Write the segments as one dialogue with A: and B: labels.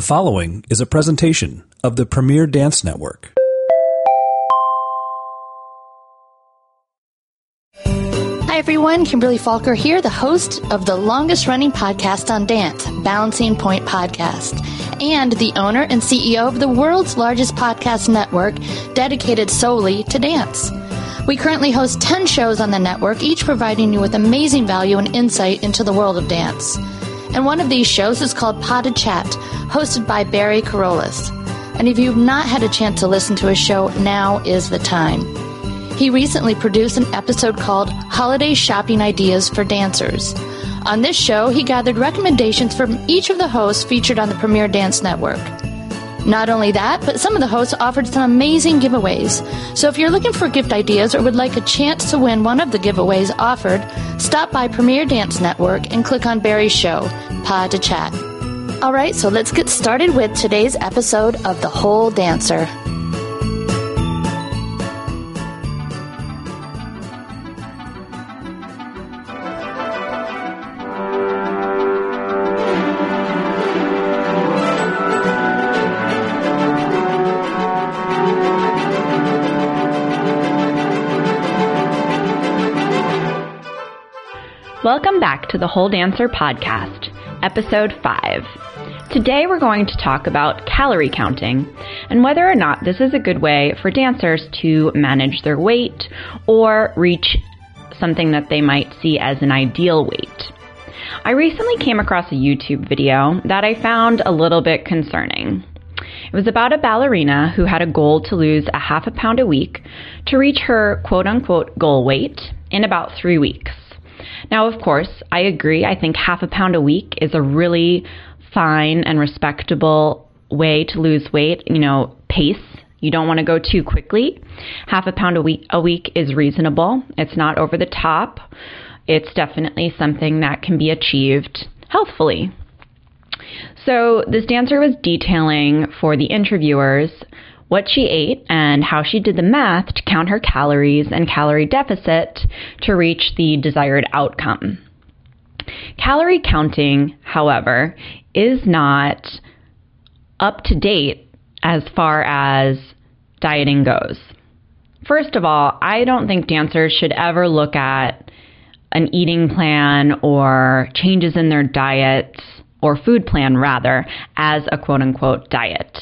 A: The following is a presentation of the Premier Dance Network.
B: Hi everyone, Kimberly Falker here, the host of the longest running podcast on dance, Balancing Point Podcast, and the owner and CEO of the world's largest podcast network dedicated solely to dance. We currently host 10 shows on the network, each providing you with amazing value and insight into the world of dance. And one of these shows is called Potted Chat, hosted by Barry Kerollis. And if you've not had a chance to listen to his show, now is the time. He recently produced an episode called Holiday Shopping Ideas for Dancers. On this show, he gathered recommendations from each of the hosts featured on the Premier Dance Network. Not only that, but some of the hosts offered some amazing giveaways. So if you're looking for gift ideas or would like a chance to win one of the giveaways offered, stop by Premier Dance Network and click on Barry's show, Pod to Chat. All right, so let's get started with today's episode of The Whole Dancer.
C: Welcome back to the Whole Dancer Podcast, Episode 5. Today we're going to talk about calorie counting and whether or not this is a good way for dancers to manage their weight or reach something that they might see as an ideal weight. I recently came across a YouTube video that I found a little bit concerning. It was about a ballerina who had a goal to lose a half a pound a week to reach her quote unquote goal weight in about three weeks. Now, of course, I agree. I think half a pound a week is a really fine and respectable way to lose weight, you know, pace. You don't want to go too quickly. Half a pound a week a week is reasonable. It's not over the top. It's definitely something that can be achieved healthfully. So, this dancer was detailing for the interviewers what she ate and how she did the math to count her calories and calorie deficit to reach the desired outcome. Calorie counting, however, is not up to date as far as dieting goes. First of all, I don't think dancers should ever look at an eating plan or changes in their diet or food plan rather as a quote unquote diet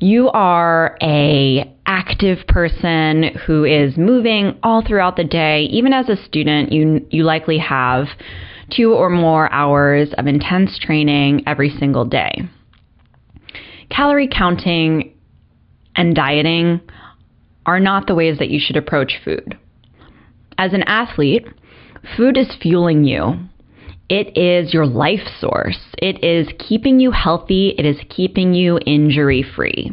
C: you are a active person who is moving all throughout the day, even as a student, you you likely have two or more hours of intense training every single day. Calorie counting and dieting are not the ways that you should approach food. As an athlete, food is fueling you. It is your life source. It is keeping you healthy. It is keeping you injury free.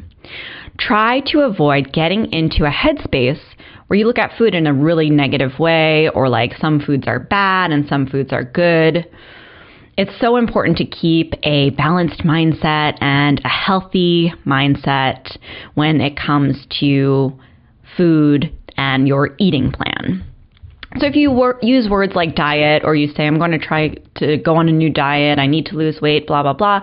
C: Try to avoid getting into a headspace where you look at food in a really negative way or like some foods are bad and some foods are good. It's so important to keep a balanced mindset and a healthy mindset when it comes to food and your eating plan. So if you wor- use words like diet or you say, I'm going to try to go on a new diet, I need to lose weight, blah, blah, blah,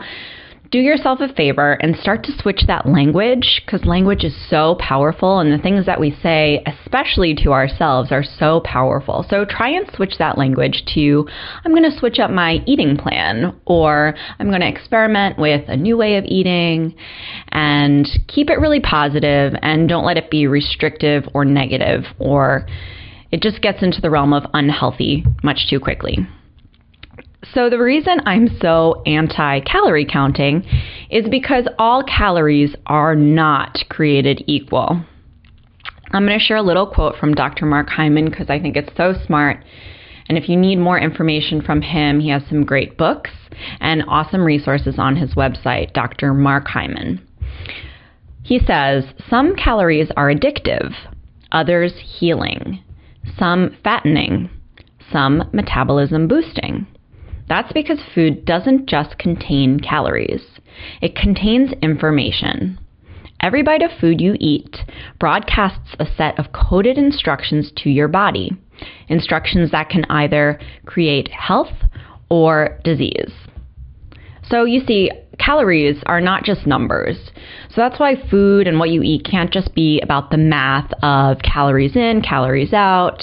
C: do yourself a favor and start to switch that language because language is so powerful and the things that we say, especially to ourselves, are so powerful. So try and switch that language to, I'm going to switch up my eating plan or I'm going to experiment with a new way of eating and keep it really positive and don't let it be restrictive or negative or it just gets into the realm of unhealthy much too quickly. So, the reason I'm so anti calorie counting is because all calories are not created equal. I'm going to share a little quote from Dr. Mark Hyman because I think it's so smart. And if you need more information from him, he has some great books and awesome resources on his website, Dr. Mark Hyman. He says, Some calories are addictive, others healing some fattening, some metabolism boosting. That's because food doesn't just contain calories, it contains information. Every bite of food you eat broadcasts a set of coded instructions to your body, instructions that can either create health or disease. So you see, calories are not just numbers. So that's why food and what you eat can't just be about the math of calories in, calories out.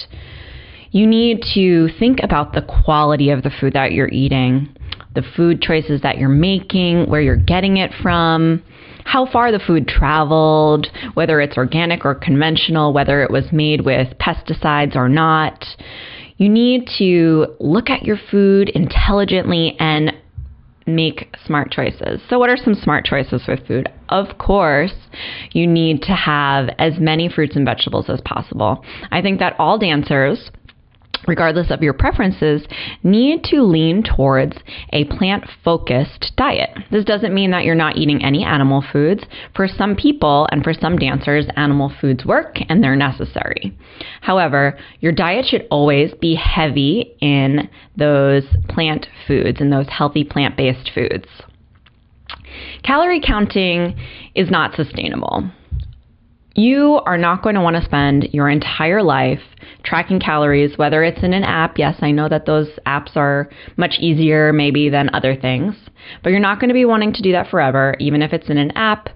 C: You need to think about the quality of the food that you're eating, the food choices that you're making, where you're getting it from, how far the food traveled, whether it's organic or conventional, whether it was made with pesticides or not. You need to look at your food intelligently and make smart choices. So, what are some smart choices with food? Of course, you need to have as many fruits and vegetables as possible. I think that all dancers regardless of your preferences, need to lean towards a plant focused diet. This doesn't mean that you're not eating any animal foods. For some people and for some dancers, animal foods work and they're necessary. However, your diet should always be heavy in those plant foods and those healthy plant based foods. Calorie counting is not sustainable. You are not going to want to spend your entire life tracking calories, whether it's in an app. Yes, I know that those apps are much easier maybe than other things, but you're not going to be wanting to do that forever, even if it's in an app.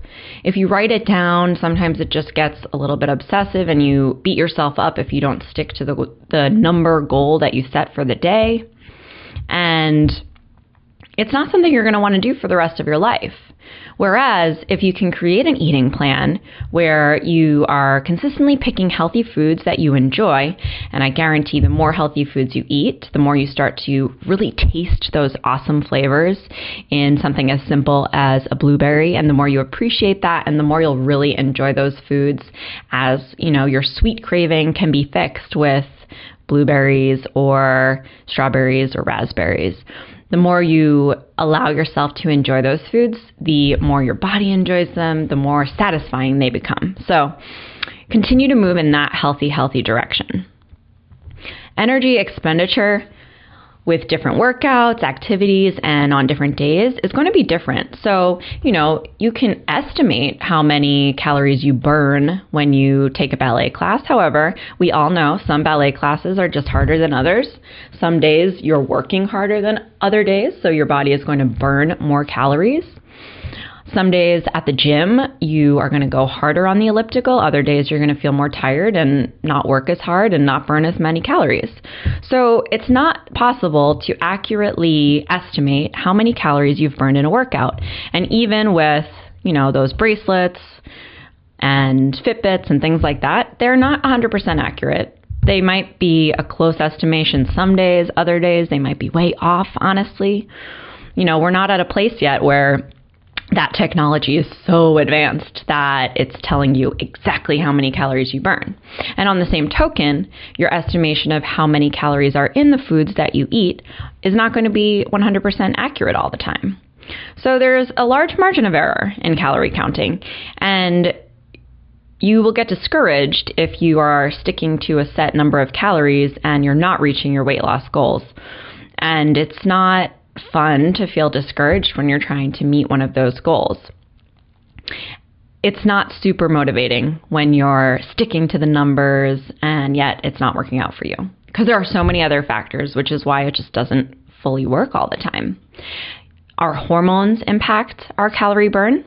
C: If you write it down, sometimes it just gets a little bit obsessive and you beat yourself up if you don't stick to the, the number goal that you set for the day. And it's not something you're going to want to do for the rest of your life. Whereas if you can create an eating plan where you are consistently picking healthy foods that you enjoy, and I guarantee the more healthy foods you eat, the more you start to really taste those awesome flavors in something as simple as a blueberry, and the more you appreciate that, and the more you'll really enjoy those foods as, you know, your sweet craving can be fixed with blueberries or strawberries or raspberries the more you allow yourself to enjoy those foods, the more your body enjoys them, the more satisfying they become. So continue to move in that healthy, healthy direction. Energy expenditure with different workouts, activities, and on different days is going to be different. So, you know, you can estimate how many calories you burn when you take a ballet class. However, we all know some ballet classes are just harder than others. Some days you're working harder than other days, so your body is going to burn more calories. Some days at the gym, you are going to go harder on the elliptical. Other days, you're going to feel more tired and not work as hard and not burn as many calories. So, it's not possible to accurately estimate how many calories you've burned in a workout. And even with, you know, those bracelets and Fitbits and things like that, they're not 100% accurate. They might be a close estimation some days, other days they might be way off, honestly. You know, we're not at a place yet where that technology is so advanced that it's telling you exactly how many calories you burn. And on the same token, your estimation of how many calories are in the foods that you eat is not going to be 100% accurate all the time. So there's a large margin of error in calorie counting, and you will get discouraged if you are sticking to a set number of calories and you're not reaching your weight loss goals. And it's not fun to feel discouraged when you're trying to meet one of those goals. It's not super motivating when you're sticking to the numbers and yet it's not working out for you because there are so many other factors, which is why it just doesn't fully work all the time. Our hormones impact our calorie burn.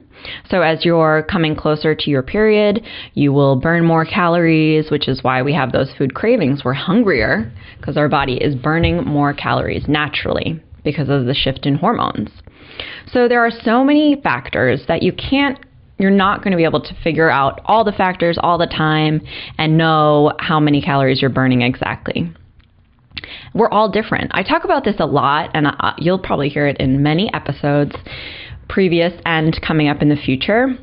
C: So, as you're coming closer to your period, you will burn more calories, which is why we have those food cravings. We're hungrier because our body is burning more calories naturally because of the shift in hormones. So there are so many factors that you can't you're not going to be able to figure out all the factors all the time and know how many calories you're burning exactly. We're all different. I talk about this a lot, and you'll probably hear it in many episodes, previous and coming up in the future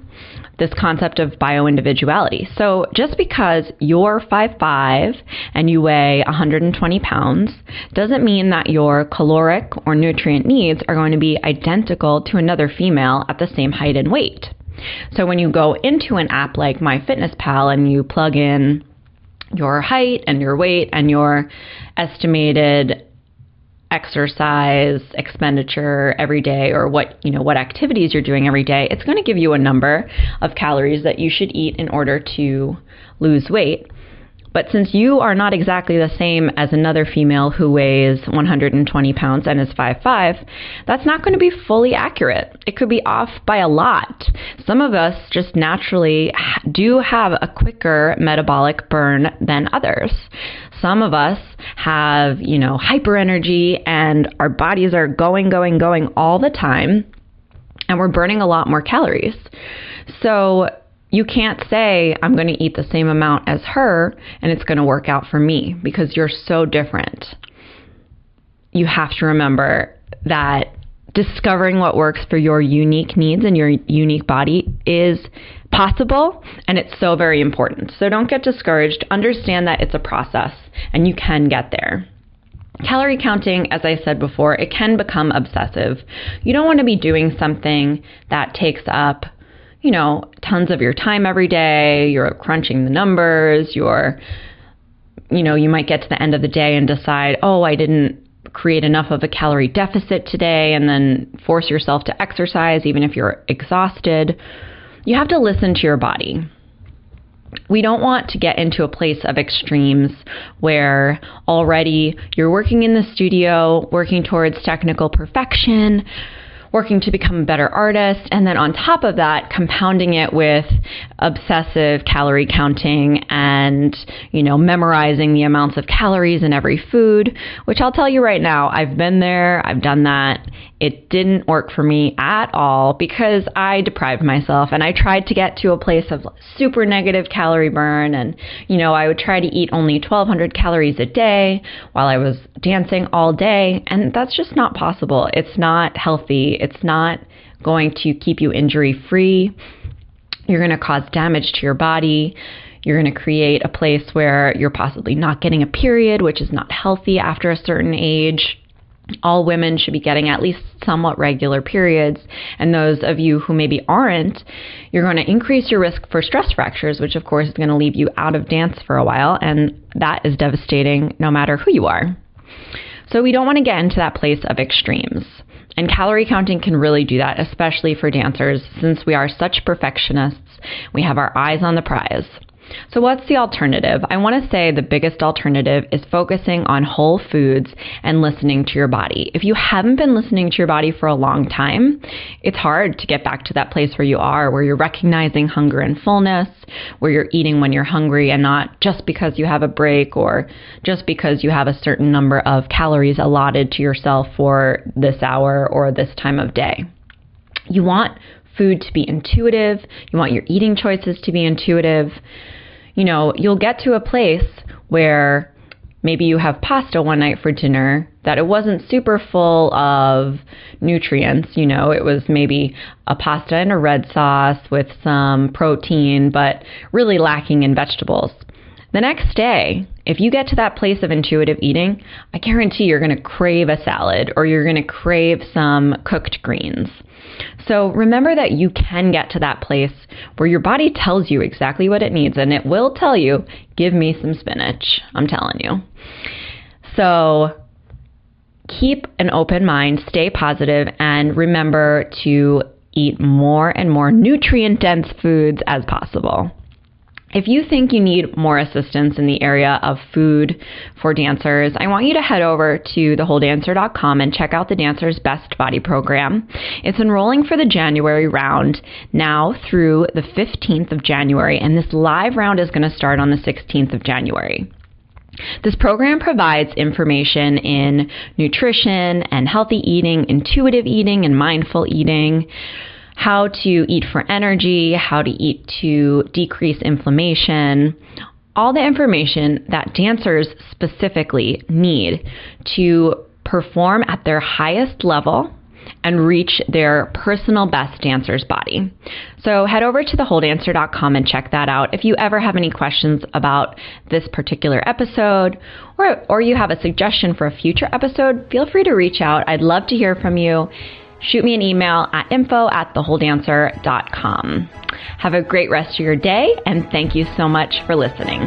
C: this concept of bioindividuality. So just because you're 5'5 and you weigh 120 pounds doesn't mean that your caloric or nutrient needs are going to be identical to another female at the same height and weight. So when you go into an app like MyFitnessPal and you plug in your height and your weight and your estimated exercise expenditure every day or what you know what activities you're doing every day it's going to give you a number of calories that you should eat in order to lose weight But since you are not exactly the same as another female who weighs 120 pounds and is 5'5, that's not going to be fully accurate. It could be off by a lot. Some of us just naturally do have a quicker metabolic burn than others. Some of us have, you know, hyper energy and our bodies are going, going, going all the time and we're burning a lot more calories. So you can't say, I'm going to eat the same amount as her and it's going to work out for me because you're so different. You have to remember that discovering what works for your unique needs and your unique body is possible and it's so very important. So don't get discouraged. Understand that it's a process and you can get there. Calorie counting, as I said before, it can become obsessive. You don't want to be doing something that takes up, you know, tons of your time every day. You're crunching the numbers. You're, you know, you might get to the end of the day and decide, oh, I didn't create enough of a calorie deficit today, and then force yourself to exercise even if you're exhausted. You have to listen to your body. We don't want to get into a place of extremes where already you're working in the studio, working towards technical perfection, working to become a better artist, and then on top of that, compounding it with obsessive calorie counting and, you know, memorizing the amounts of calories in every food, which I'll tell you right now, I've been there, I've done that. It didn't work for me at all because I deprived myself and I tried to get to a place of super negative calorie burn and, you know, I would try to eat only 1200 calories a day while I was dancing all day, and that's just not possible. It's not healthy it's not going to keep you injury free. You're going to cause damage to your body. You're going to create a place where you're possibly not getting a period, which is not healthy after a certain age. All women should be getting at least somewhat regular periods. And those of you who maybe aren't, you're going to increase your risk for stress fractures, which of course is going to leave you out of dance for a while. And that is devastating no matter who you are. So we don't want to get into that place of extremes. And calorie counting can really do that, especially for dancers, since we are such perfectionists. We have our eyes on the prize. So, what's the alternative? I want to say the biggest alternative is focusing on whole foods and listening to your body. If you haven't been listening to your body for a long time, it's hard to get back to that place where you are, where you're recognizing hunger and fullness, where you're eating when you're hungry and not just because you have a break or just because you have a certain number of calories allotted to yourself for this hour or this time of day. You want food to be intuitive. You want your eating choices to be intuitive. You know, you'll get to a place where maybe you have pasta one night for dinner that it wasn't super full of nutrients. You know, it was maybe a pasta and a red sauce with some protein, but really lacking in vegetables. The next day, if you get to that place of intuitive eating, I guarantee you're going to crave a salad or you're going to crave some cooked greens. So remember that you can get to that place where your body tells you exactly what it needs, and it will tell you, give me some spinach. I'm telling you. So keep an open mind, stay positive, and remember to eat more and more nutrient dense foods as possible. If you think you need more assistance in the area of food for dancers, I want you to head over to thewholedancer.com and check out the Dancer's Best Body program. It's enrolling for the January round now through the 15th of January, and this live round is going to start on the 16th of January. This program provides information in nutrition and healthy eating, intuitive eating, and mindful eating how to eat for energy, how to eat to decrease inflammation, all the information that dancers specifically need to perform at their highest level and reach their personal best dancer's body. So head over to thewholedancer.com and check that out. If you ever have any questions about this particular episode or or you have a suggestion for a future episode, feel free to reach out. I'd love to hear from you shoot me an email at info at thewholedancer.com. Have a great rest of your day, and thank you so much for listening.